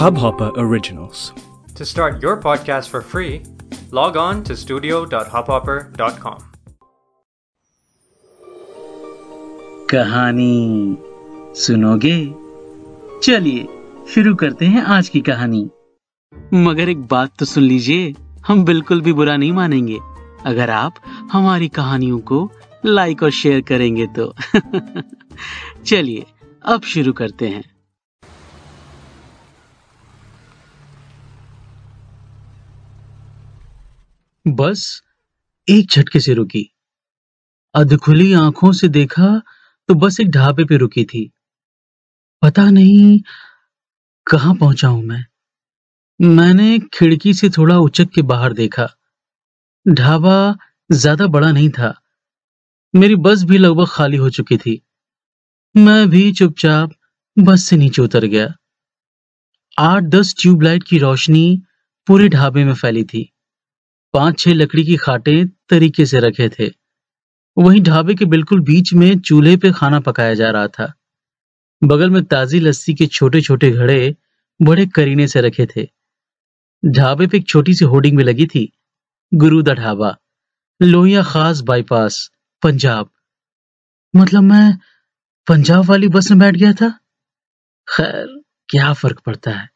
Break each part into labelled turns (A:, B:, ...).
A: Hubhopper Originals.
B: To start your podcast for free, log on to studio.hubhopper.com.
C: कहानी सुनोगे चलिए शुरू करते हैं आज की कहानी मगर एक बात तो सुन लीजिए हम बिल्कुल भी बुरा नहीं मानेंगे अगर आप हमारी कहानियों को लाइक और शेयर करेंगे तो चलिए अब शुरू करते हैं। बस एक झटके से रुकी। अधखुली आँखों से देखा तो बस एक ढाबे पे रुकी थी। पता नहीं कहाँ पहुँचा हूँ मैं। मैंने खिड़की से थोड़ा उचक के बाहर देखा। ढाबा ज़्यादा बड़ा नहीं था। मेरी बस भी लगभग खाली हो चुकी थी। मैं भी चुपचाप बस से नीचे उतर गया। आठ दस ट्यूबलाइट की रोशनी पूरे ढाबे में फैली थी। पाँच छह लकड़ी की खाटे तरीके से रखे थे। वहीं ढाबे के बिल्कुल बीच में चूल्हे पे खाना पकाया जा रहा था। बगल में ताजी लस्सी के छोटे छोटे घड़े बड़े करीने से रखे थे। ढाबे पे एक छोटी सी होर्डिंग में लगी थी। गुरुदा ढाबा, लोहिया खास बाईपास, पंजाब। मतलब मैं पंजाब वाली बस में बैठ गया था? खैर, क्या फ़र्क पड़ता है?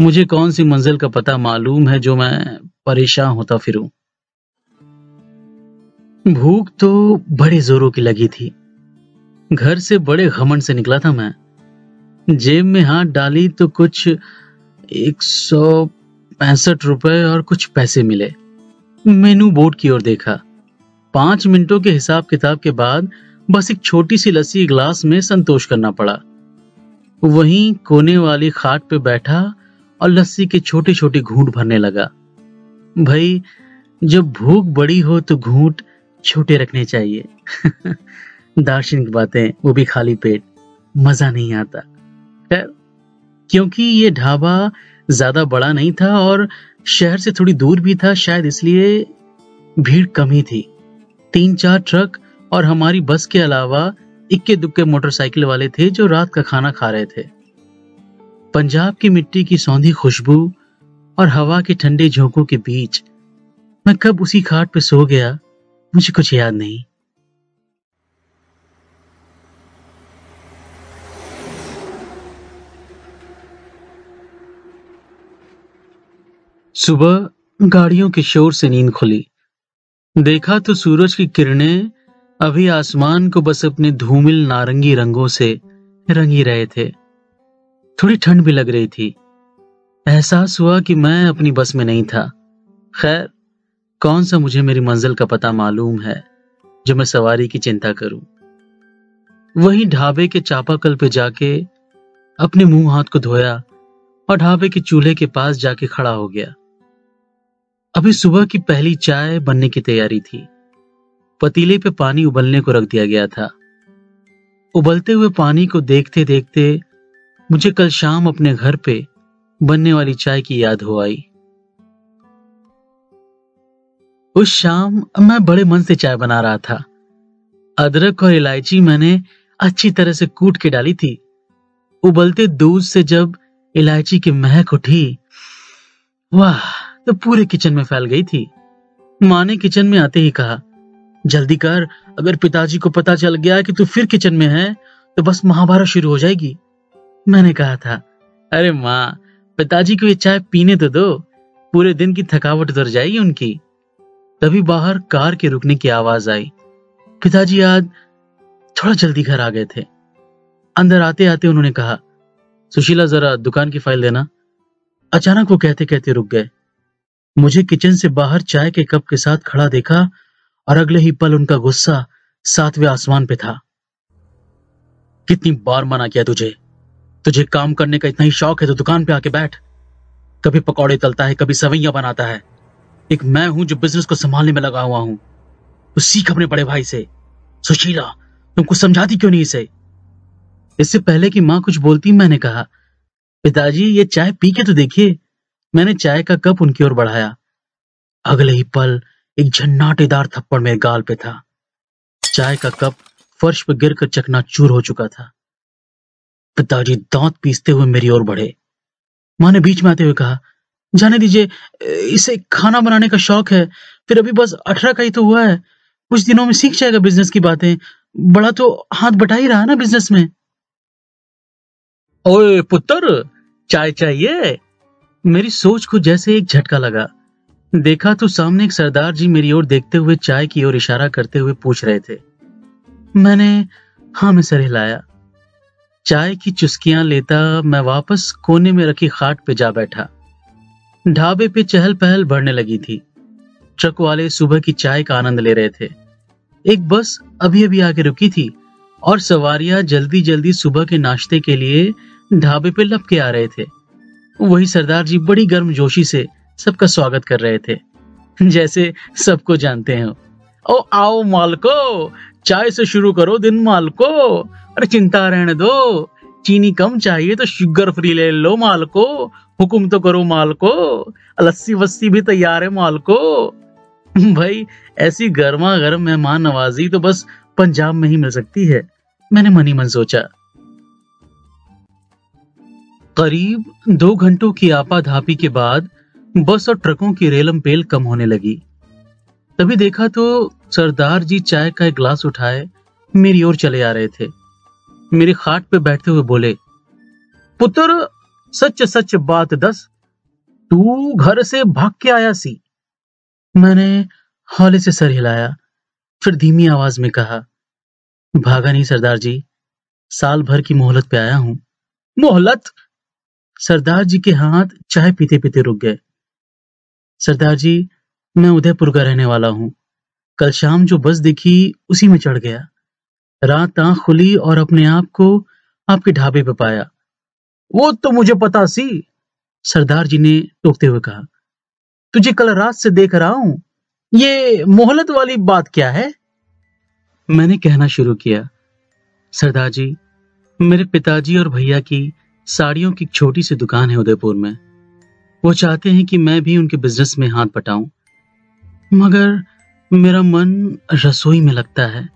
C: मुझे कौन सी मंजिल का पता मालूम है जो मैं परेशान होता फिरूं? भूख तो बड़े जोरों की लगी थी। घर से बड़े घमंड से निकला था मैं। जेब में हाथ डाली तो कुछ एक सौ पैंसठ रुपए और कुछ पैसे मिले। मेनू बोर्ड की ओर देखा। पाँच मिनटों के हिसाब किताब के बाद बस एक छोटी सी लस्सी ग्लास में संतोष करना पड़ा। वहीं कोने वाली खाट पे बैठा और लस्सी के छोटे छोटे घूंट भरने लगा। भाई, जब भूख बड़ी हो तो घूंट छोटे रखने चाहिए। दार्शनिक बातें, वो भी खाली पेट। मज़ा नहीं आता। खैर, क्योंकि ये ढाबा ज़्यादा बड़ा नहीं था और शहर से थोड़ी दूर भी था, शायद इसलिए भीड़ कम ही थी। तीन चार ट्रक और हमारी बस के अलावा इक्के दुक्के मोटरसाइकिल वाले थे जो रात का खाना खा रहे थे। पंजाब की मिट्टी की सौंधी खुशबू और हवा के ठंडे झोंकों के बीच मैं कब उसी खाट पे सो गया, मुझे कुछ याद नहीं। सुबह गाड़ियों के शोर से नींद खुली। देखा तो सूरज की किरणें अभी आसमान को बस अपने धूमिल नारंगी रंगों से रंग रहे थे। थोड़ी ठंड भी लग रही थी। एहसास हुआ कि मैं अपनी बस में नहीं था। खैर, कौन सा मुझे मेरी मंजिल का पता मालूम है जो मैं सवारी की चिंता करूँ। वहीं ढाबे के चापाकल पे जाके अपने मुँह हाथ को धोया और ढाबे के चूल्हे के पास जाके खड़ा हो गया। अभी सुबह की पहली चाय बनने की तैयारी थी। पतीले पे पानी उबलने को रख दिया गया था। उबलते हुए पानी को देखते देखते मुझे कल शाम अपने घर पे बनने वाली चाय की याद हो आई। उस शाम मैं बड़े मन से चाय बना रहा था। अदरक और इलायची मैंने अच्छी तरह से कूट के डाली थी। उबलते दूध से जब इलायची की महक उठी, वाह तो पूरे किचन में फैल गई थी। माँ ने किचन में आते ही कहा जल्दी कर। अगर पिताजी को पता चल गया कि तू फिर किचन में है तो बस महाभारत शुरू हो जाएगी। मैंने कहा था, अरे माँ, पिताजी को ये चाय पीने तो दो। पूरे दिन की थकावट उतर जाएगी उनकी। तभी बाहर कार के रुकने की आवाज़ आई। पिताजी आज थोड़ा जल्दी घर आ गए थे। अंदर आते आते उन्होंने कहा, सुशीला, जरा दुकान की फ़ाइल देना। अचानक वो कहते कहते रुक गए। मुझे किचन से बाहर चाय के कप के साथ खड़ा देखा और अगले ही पल उनका गुस्सा सातवें आसमान पे था। कितनी बार मना किया तुझे? तुझे काम करने का इतना ही शौक है तो दुकान पे आके बैठ। कभी पकौड़े तलता है, कभी सवैया बनाता है। एक मैं हूँ जो बिज़नेस को संभालने में लगा हुआ हूँ। तो सीख अपने बड़े भाई से। सुशीला तुमको समझाती क्यों नहीं इसे? इससे पहले कि माँ कुछ बोलती मैंने कहा, पिताजी, ये चाय पी के तो देखिए। मैंने चाय का कप उनकी ओर बढ़ाया। अगले ही पल एक झन्नाटेदार थप्पड़ मेरे गाल पे था। चाय का कप फर्श पर गिरकर चकनाचूर हो चुका था। पिताजी दांत पीसते हुए मेरी ओर बढ़े। माँ ने बीच में आते हुए कहा, जाने दीजिए, इसे खाना बनाने का शौक है, फिर अभी बस अठारह का ही तो हुआ है। कुछ दिनों में सीख जाएगा बिज़नेस की बातें। बड़ा तो हाथ बटा ही रहा ना बिज़नेस में? ओए पुत्र, चाय चाहिए? मेरी सोच को जैसे एक झटका लगा। देखा तो सामने एक सरदार जी मेरी ओर देखते हुए चाय की ओर इशारा करते हुए पूछ रहे थे। मैंने हाँ में सर हिलाया। चाय की चुस्कियाँ लेता मैं वापस कोने में रखी खाट पे जा बैठा। ढाबे पे चहल पहल बढ़ने लगी थी। ट्रक वाले सुबह की चाय का आनंद ले रहे थे। एक बस अभी अभी आके रुकी थी और सवारियाँ जल्दी जल्दी सुबह के नाश्ते के लिए ढाबे पे लपके आ रहे थे। वही सरदार जी बड़ी गर्म जोशी से सबका स्वागत कर रहे थे। जैसे सबको जानते हैं। ओ, आओ मालको, चाय से शुरू करो दिन मालको। अरे, चिंता रहने दो। चीनी कम चाहिए तो शुगर फ्री ले लो मालको। हुक्म तो करो मालको। लस्सी वस्सी भी तैयार है मालको। भाई, ऐसी गर्मा गर्म मेहमान नवाजी तो बस पंजाब में ही मिल सकती है। मैंने मनी मन सोचा। करीब दो घंटों की आपाधापी के बाद बस और ट्रकों की रेलम पेल कम होने लगी। तभी देखा तो सरदार जी चाय का एक गिलास उठाए, मेरी ओर चले आ रहे थे। मेरी खाट पे बैठते हुए बोले, पुत्र, सच सच बात दस, तू घर से भाग के आया सी? मैंने हौले से सर हिलाया, फिर धीमी आवाज़ में कहा, भागा नहीं सरदार जी, साल भर की मोहलत पे आया हूँ। मोहलत? सरदार जी के हाथ चाय पीते पीते रुक गए। सरदार जी, मैं उदयपुर का रहने वाला हूँ। कल शाम जो बस दिखी, उसी में चढ़ गया। रात आँख खुली और अपने आप को आपके ढाबे पे पाया। वो तो मुझे पता सी, सरदार जी ने टोकते हुए कहा। तुझे कल रात से देख रहा हूँ, ये मोहलत वाली बात क्या है? मैंने कहना शुरू किया, सरदार जी, मेरे पिताजी और भैया की साड़ियों की छोटी सी दुकान है उदयपुर में। वो चाहते हैं कि मैं भी उनके बिज़नेस में हाथ पटाऊं मगर मेरा मन रसोई में लगता है।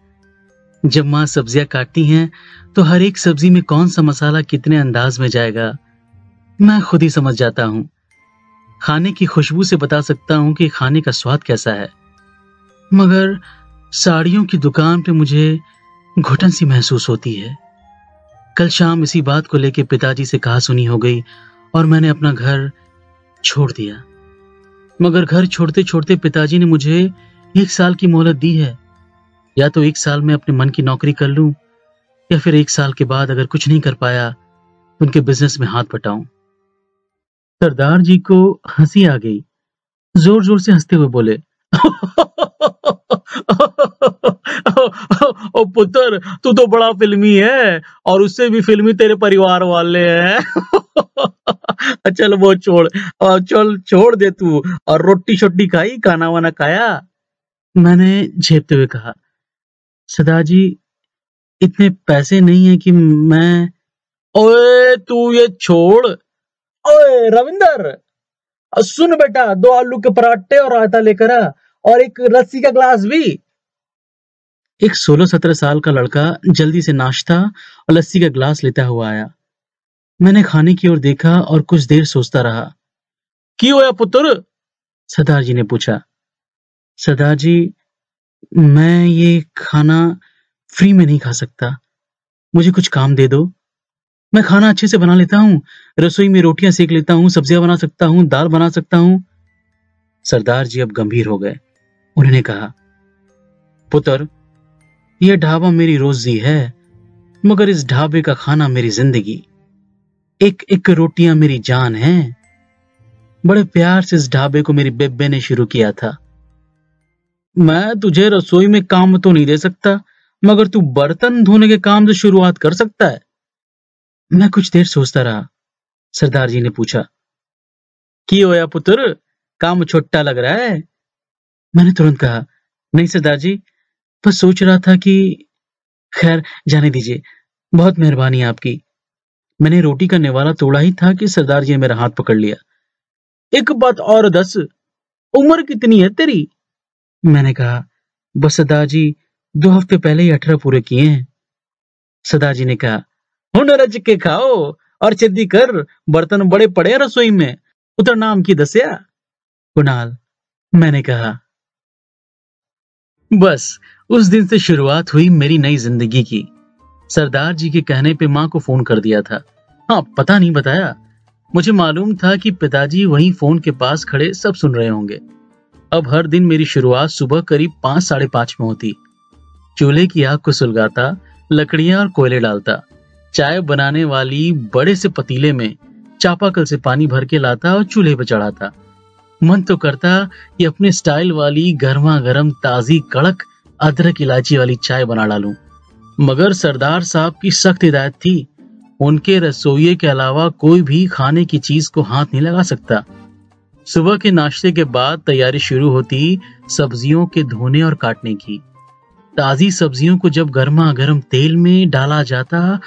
C: जब माँ सब्ज़ियाँ काटती हैं तो हर एक सब्ज़ी में कौन सा मसाला कितने अंदाज में जाएगा? मैं खुद ही समझ जाता हूँ। खाने की खुशबू से बता सकता हूँ कि खाने का स्वाद कैसा है। मगर साड़ियों की दुकान पे मुझे घुटन सी महसूस होती है। कल शाम इसी बात को लेकर पिताजी से कहा सुनी हो गई और मैंने अपना घर छोड़ दिया। मगर घर छोड़ते छोड़ते पिताजी ने मुझे एक साल की मोहलत दी है। या तो एक साल में अपने मन की नौकरी कर लूँ, या फिर एक साल के बाद अगर कुछ नहीं कर पाया तो उनके बिज़नेस में हाथ बटाऊं। सरदार जी को हँसी आ गई। ज़ोर ज़ोर से हँसते हुए बोले, ओ पुत्र, तू तो बड़ा फिल्मी है, और उससे भी फिल्मी तेरे परिवार वाले हैं। चल वो छोड़। और चल, छोड़ दे तू। और रोटी शोटी खाई, खाना वाना खाया? मैंने झेपते हुए कहा सदा जी इतने पैसे नहीं है कि मैं ओए, तू ये छोड़। ओए, रविंदर! सुन बेटा, दो आलू के पराठे और रायता लेकर आ, और एक लस्सी का ग्लास भी। एक सोलह सत्रह साल का लड़का जल्दी से नाश्ता और लस्सी का ग्लास लेता हुआ आया। मैंने खाने की ओर देखा और कुछ देर सोचता रहा। क्यों होया पुत्र? सरदार जी ने पूछा। सरदार जी, मैं ये खाना फ्री में नहीं खा सकता। मुझे कुछ काम दे दो। मैं खाना अच्छे से बना लेता हूँ, रसोई में रोटियाँ सेक लेता हूँ, सब्ज़ियाँ बना सकता हूँ, दाल बना सकता हूँ। सरदार जी अब गंभीर हो गए। उन्होंने कहा, पुत्र, यह ढाबा मेरी रोजी है, मगर इस ढाबे का खाना मेरी ज़िंदगी। एक एक रोटियाँ मेरी जान है। बड़े प्यार से इस ढाबे को मेरी बेबे ने शुरू किया था। मैं तुझे रसोई में काम तो नहीं दे सकता, मगर तू बर्तन धोने के काम से शुरुआत कर सकता है। मैं कुछ देर सोचता रहा। सरदार जी ने पूछा की होया पुत्र, काम छोटा लग रहा है? मैंने तुरंत कहा, नहीं सरदार जी, बस सोच रहा था कि, खैर जाने दीजिए, बहुत मेहरबानी आपकी। मैंने रोटी का निवाला तोड़ा ही था कि सरदार जी ने मेरा हाथ पकड़ लिया। एक बात और दस, उम्र कितनी है तेरी? मैंने कहा, बस सरदार जी, दो हफ़्ते पहले ही अठारह पूरे किए हैं। सरदार जी ने कहा हुन रच के खाओ और चिद्दी कर, बर्तन बड़े पड़े रसोई में। उतर नाम की दसिया? कुणाल, मैंने कहा, बस, उस दिन से शुरुआत हुई मेरी नई ज़िंदगी की। सरदार जी के कहने पे माँ को फ़ोन कर दिया था। हाँ पता नहीं बताया। मुझे मालूम था कि पिताजी वहीं फ़ोन के पास खड़े सब सुन रहे होंगे। अब हर दिन मेरी शुरुआत सुबह करीब पाँच, साढ़े पाँच में होती। चूल्हे की आग को सुलगाता, लकड़ियाँ और कोयले डालता, चाय बनाने वाली बड़े से पतीले में चापाकल से पानी भर के लाता और चूल्हे पर चढ़ाता। मन तो करता कि अपने स्टाइल वाली गर्मा गर्म ताजी कड़क अदरक इलायची वाली चाय बना डालूं। मगर सरदार साहब की सख्त हिदायत थी। उनके रसोइये के अलावा कोई भी खाने की चीज़ को हाथ नहीं लगा सकता। सुबह के नाश्ते के बाद तैयारी शुरू होती सब्जियों के धोने और काटने की। ताजी सब्जियों को जब गर्मा गर्म तेल में डाला जाता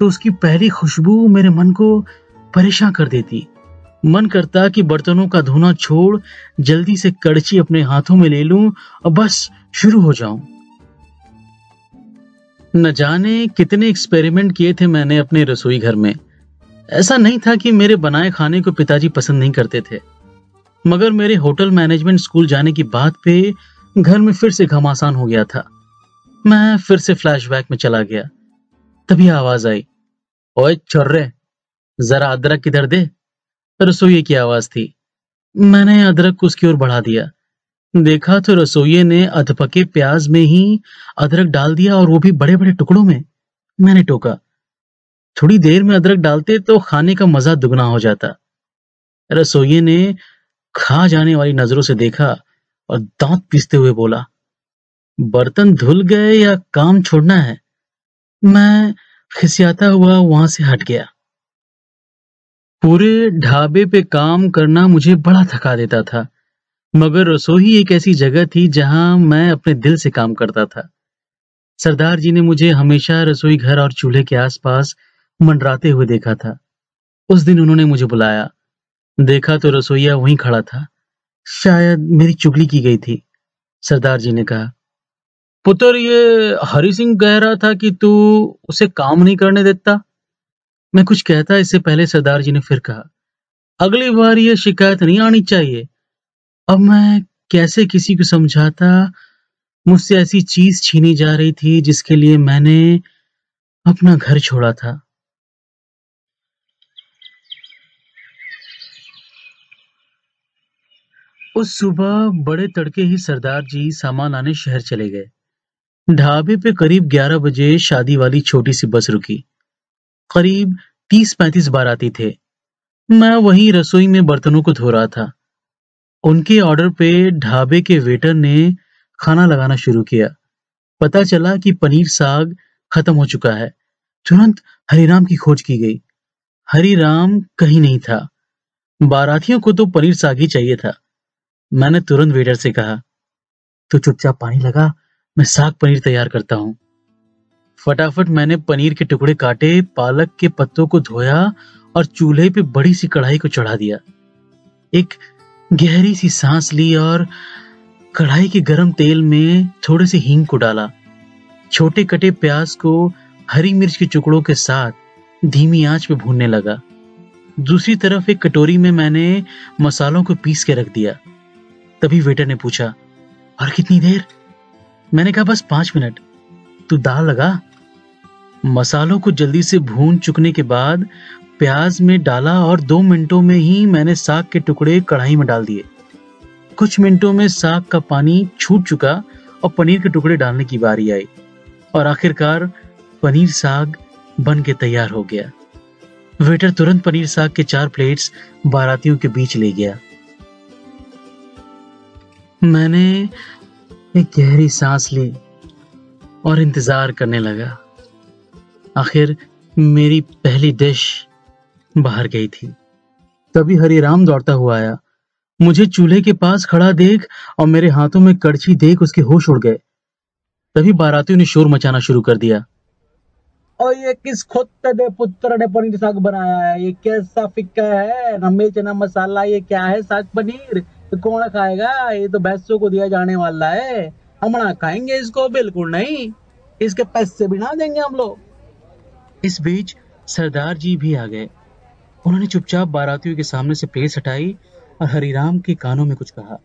C: तो उसकी पहली खुशबू मेरे मन को परेशान कर देती। मन करता कि बर्तनों का धोना छोड़, जल्दी से कड़ची अपने हाथों में ले लूँ और बस शुरू हो जाऊँ। न जाने कितने एक्सपेरिमेंट किए थे मैंने अपने रसोई घर में। ऐसा नहीं था कि मेरे बनाए खाने को पिताजी पसंद नहीं करते थे। मगर मेरे होटल मैनेजमेंट स्कूल जाने की बात पे घर में फिर से घमासान हो गया था। मैं फिर से फ्लैशबैक में चला गया। तभी आवाज़ आई। ओए छोर्रे जरा अदरक किधर दे? रसोई की आवाज़ थी। मैंने अदरक को उसकी ओर बढ़ा दिया। देखा तो रसोइये ने अधपके प्याज में ही अदरक डाल दिया और वो भी बड़े बड़े टुकड़ों में। मैंने टोका। थोड़ी देर में अदरक डालते तो खाने का मज़ा दुगना हो जाता। रसोइये ने खा जाने वाली नज़रों से देखा और दांत पीसते हुए बोला, बर्तन धुल गए या काम छोड़ना है? मैं खिसियाता हुआ वहाँ से हट गया। पूरे ढाबे पे काम करना मुझे बड़ा थका देता था। मगर रसोई एक ऐसी जगह थी जहाँ मैं अपने दिल से काम करता था। सरदार जी ने मुझे हमेशा रसोई घर और चूल्हे के आसपास मंडराते हुए देखा था। उस दिन उन्होंने मुझे बुलाया। देखा तो रसोईया वहीं खड़ा था। शायद मेरी चुगली की गई थी, सरदार जी ने कहा। पुत्र, ये हरि सिंह कह रहा था कि तू उसे काम नहीं करने देता? मैं कुछ कहता, इससे पहले सरदार जी ने फिर कहा, अगली बार ये शिकायत नहीं आनी चाहिए। अब मैं कैसे किसी को समझाता? मुझसे ऐसी चीज़ छीनी जा रही थी जिसके लिए मैंने अपना घर छोड़ा था। उस सुबह बड़े तड़के ही सरदार जी सामान आने शहर चले गए। ढाबे पे करीब 11 बजे शादी वाली छोटी सी बस रुकी। करीब 30-35 बाराती थे। मैं वहीं रसोई में बर्तनों को धो रहा था। उनके ऑर्डर पे ढाबे के वेटर ने खाना लगाना शुरू किया। पता चला कि पनीर साग खत्म हो चुका है। तुरंत हरिराम की खोज की गई। हरिराम कहीं नहीं था। बारातियों को तो पनीर साग ही चाहिए था। मैंने तुरंत वेटर से कहा तो चुपचाप पानी लगा, मैं साग पनीर तैयार करता हूँ। फटाफट मैंने पनीर के टुकड़े काटे, पालक के पत्तों को धोया और चूल्हे पे बड़ी सी कढ़ाई को चढ़ा दिया। एक गहरी सी सांस ली और कढ़ाई के गरम तेल में थोड़े से हींग को डाला। छोटे कटे प्याज को हरी मिर्च के टुकड़ों के साथ धीमी आँच पे भूनने लगा। दूसरी तरफ़ एक कटोरी में मैंने मसालों को पीस के रख दिया। तभी वेटर ने पूछा, और कितनी देर? मैंने कहा, बस पाँच मिनट। तू दाल लगा? मसालों को जल्दी से भून चुकने के बाद प्याज में डाला और दो मिनटों में ही मैंने साग के टुकड़े कढ़ाई में डाल दिए। कुछ मिनटों में साग का पानी छूट चुका और पनीर के टुकड़े डालने की बारी आई और आखिरकार पनीर साग बन के तैयार हो गया। वेटर तुरंत पनीर साग के चार प्लेट्स बारातियों के बीच ले गया। मैंने एक गहरी सांस ली और इंतज़ार करने लगा। आखिर मेरी पहली डिश बाहर गई थी। तभी हरिराम दौड़ता हुआ आया। मुझे चूल्हे के पास खड़ा देख और मेरे हाथों में कड़छी देख उसके होश उड़ गए। तभी बारातियों ने शोर मचाना शुरू कर दिया।
A: और ये किस खोते दे पुत्र ने पनीर साग बनाया है? ये कैसा फिक्का है? न मिर्च, न मसाला, ये क्या है साग पनीर? तो कौन खाएगा? ये तो भैंसों को दिया जाने वाला है। हम ना खाएँगे इसको, बिल्कुल नहीं। इसके पैसे भी ना देंगे हम लोग।
C: इस बीच सरदार जी भी आ गए। उन्होंने चुपचाप बारातियों के सामने से प्लेस हटाई और हरिराम के कानों में कुछ कहा।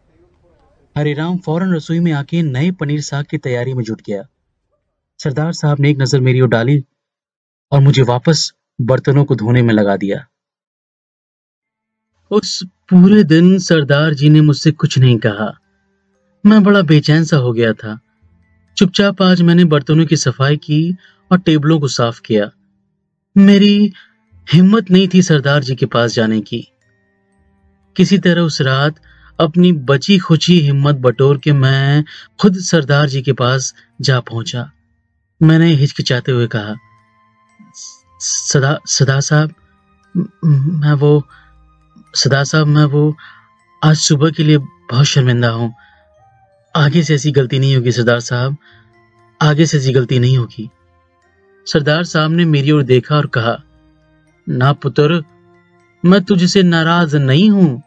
C: हरिराम फ़ौरन रसोई में आके नए पनीर साग की तैयारी में जुट गया। सरदार साहब ने एक नज़र मेरी ओर डाली और मुझे वापस बर्तनों को धोने में लगा दिया। उस पूरे दिन सरदार जी ने मुझसे कुछ नहीं कहा। मैं बड़ा बेचैन सा हो गया था। चुपचाप आज मैंने बर्तनों की सफ़ाई की और टेबलों को साफ़ किया। मेरी हिम्मत नहीं थी सरदार जी के पास जाने की। किसी तरह उस रात अपनी बची खुची हिम्मत बटोर के मैं खुद सरदार जी के पास जा पहुँचा। मैंने हिचकिचाते हुए कहा, सदा सदा साहब मैं वो, सदा साहब, मैं वो आज सुबह के लिए बहुत शर्मिंदा हूँ। आगे से ऐसी गलती नहीं होगी सरदार साहब, आगे से ऐसी गलती नहीं होगी। सरदार साहब ने मेरी ओर देखा और कहा, ना पुत्र, मैं तुझसे नाराज़ नहीं हूँ।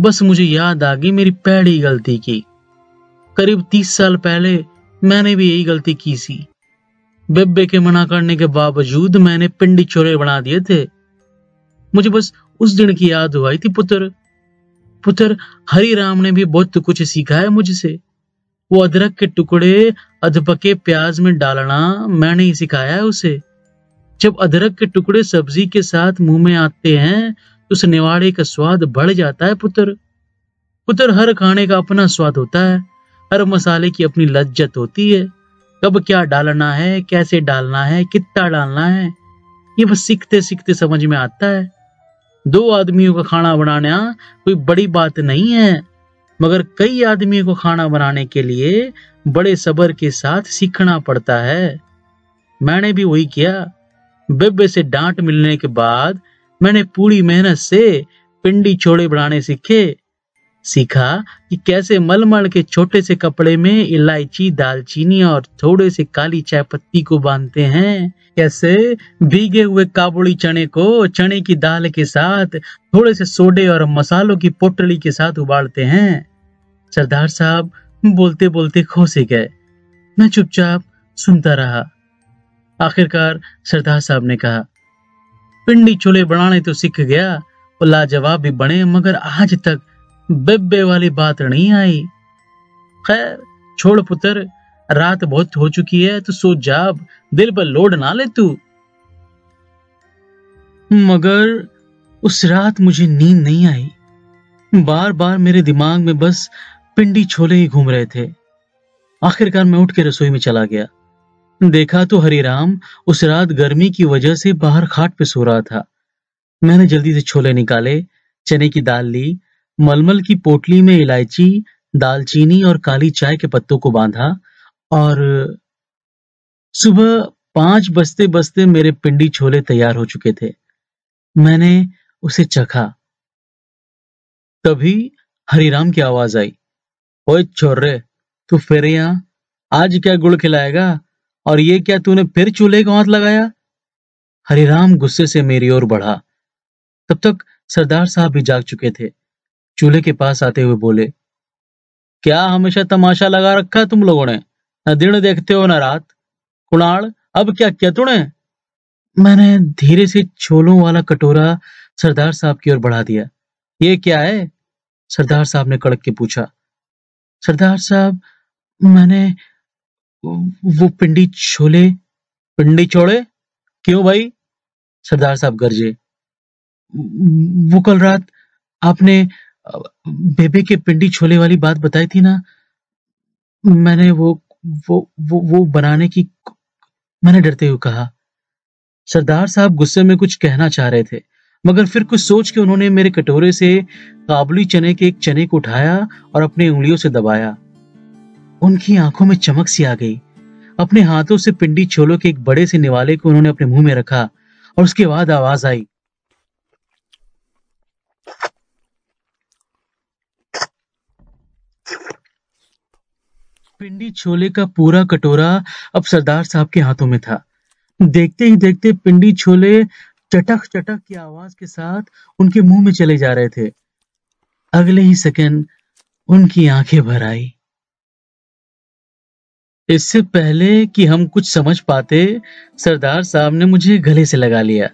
C: बस मुझे याद आ गई मेरी पहली गलती की। करीब तीस साल पहले मैंने भी यही गलती की सी। बेबे के मना करने के बावजूद मैंने पिंडी चोरे बना दिए थे। मुझे बस उस दिन की याद हुई थी, पुत्र। पुत्र हरि राम ने भी बहुत कुछ सीखा है मुझसे। वो अदरक के टुकड़े अधपके प्याज में डालना, मैंने ही सिखाया है उसे। जब अदरक के टुकड़े सब्ज़ी के साथ मुँह में आते हैं तो उस निवाड़े का स्वाद बढ़ जाता है, पुत्र। पुत्र, हर खाने का अपना स्वाद होता है, हर मसाले की अपनी लज्जत होती है। कब क्या डालना है, कैसे डालना है, कितना डालना है, ये बस सीखते सीखते समझ में आता है। दो आदमियों का खाना बनाना कोई बड़ी बात नहीं है, मगर कई आदमियों को खाना बनाने के लिए बड़े सबर के साथ सीखना पड़ता है। मैंने भी वही किया। बेबे से डांट मिलने के बाद मैंने पूरी मेहनत से पिंडी छोड़े बनाने सीखे। सीखा कि कैसे मलमल के छोटे से कपड़े में इलायची, दालचीनी और थोड़े से काली चाय पत्ती को बांधते हैं। कैसे भीगे हुए काबुली चने को चने की दाल के साथ थोड़े से सोडे और मसालों की पोटली के साथ उबालते हैं। सरदार साहब बोलते बोलते खो से गए। मैं चुपचाप सुनता रहा। आखिरकार सरदार साहब ने कहा, पिंडी चूल्हे बनाने तो सीख गया और लाजवाब भी बने, मगर आज तक बेबे वाली बात नहीं आई। खैर, छोड़ पुत्र, रात बहुत हो चुकी है तो सो जाब दिल पर लोड ना ले तू। मगर उस रात मुझे नींद नहीं आई। बार बार मेरे दिमाग में बस पिंडी छोले ही घूम रहे थे। आखिरकार मैं उठ के रसोई में चला गया। देखा तो हरिराम उस रात गर्मी की वजह से बाहर खाट पे सो रहा था। मैंने जल्दी से छोले निकाले, चने की दाल ली, मलमल की पोटली में इलायची, दालचीनी और काली चाय के पत्तों को बांधा और सुबह पाँच बजते बजते मेरे पिंडी छोले तैयार हो चुके थे। मैंने उसे चखा। तभी हरिराम की आवाज़ आई। ओए छोरे तू फिर यहाँ? आज क्या गुड़ खिलाएगा? और ये क्या तूने फिर चूल्हे को हाथ लगाया? हरिराम गुस्से से मेरी ओर बढ़ा। तब तक सरदार साहब भी जाग चुके थे। चूल्हे के पास आते हुए बोले, क्या हमेशा तमाशा लगा रखा तुम लोगों ने? न दिन देखते हो, न रात। कुणाल, अब क्या किया तूने? मैंने धीरे से छोलों वाला कटोरा सरदार साहब की ओर बढ़ा दिया। ये क्या है? सरदार साहब ने कड़क के पूछा सरदार साहब, मैंने वो पिंडी छोले, पिंडी छोड़े क्यों भाई? सरदार साहब गरजे। वो कल रात आपने, बेबे के पिंडी छोले वाली बात बताई थी ना? मैंने वो वो वो वो बनाने की, मैंने डरते हुए कहा। सरदार साहब गुस्से में कुछ कहना चाह रहे थे। मगर फिर कुछ सोच के उन्होंने मेरे कटोरे से काबुली चने के एक चने को उठाया और अपनी उंगलियों से दबाया। उनकी आँखों में चमक सी आ गई। अपने हाथों से पिंडी छोलों के एक बड़े से निवाले को उन्होंने अपने मुँह में रखा और उसके बाद आवाज़ आई। पिंडी छोले का पूरा कटोरा अब सरदार साहब के हाथों में था। देखते ही देखते पिंडी छोले चटक चटक की आवाज़ के साथ उनके मुँह में चले जा रहे थे। अगले ही सेकंड उनकी आँखें भर आई। इससे पहले कि हम कुछ समझ पाते, सरदार साहब ने मुझे गले से लगा लिया।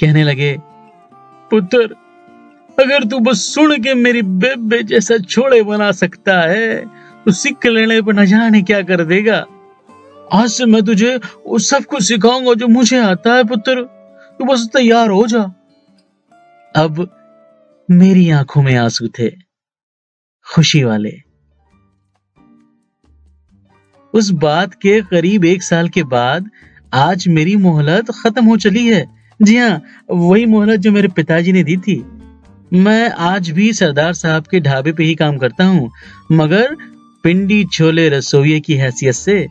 C: कहने लगे, पुत्र, अगर तू बस सुन के मेरी बेबे जैसा छोड़े बना सकता है तो सीख लेने पर न जाने क्या कर देगा। आज से मैं तुझे उस सब कुछ सिखाऊँगा जो मुझे आता है, पुत्र। तू बस तैयार हो जा। अब मेरी आँखों में आँसू थे, खुशी वाले। उस बात के करीब एक साल के बाद आज मेरी मोहलत खत्म हो चली है। जी हाँ वही मोहलत जो मेरे पिताजी ने दी थी। मैं आज भी सरदार साहब के ढाबे पे ही काम करता हूँ, मगर पिंडी छोले रसोइये की हैसियत से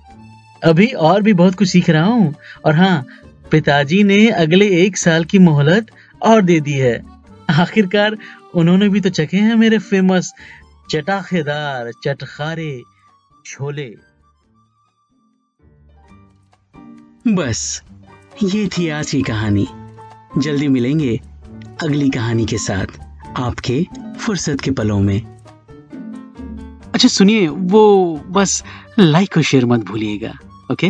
C: अभी और भी बहुत कुछ सीख रहा हूँ। और हाँ पिताजी ने अगले एक साल की मोहलत और दे दी है। आखिरकार उन्होंने भी तो चखे हैं मेरे फ़ेमस चटाखेदार, चटखारे, छोले।
D: बस, ये थी आज की कहानी। जल्दी मिलेंगे अगली कहानी के साथ आपके फुर्सत के पलों में। अच्छा सुनिए, वो बस लाइक और शेयर मत भूलिएगा ओके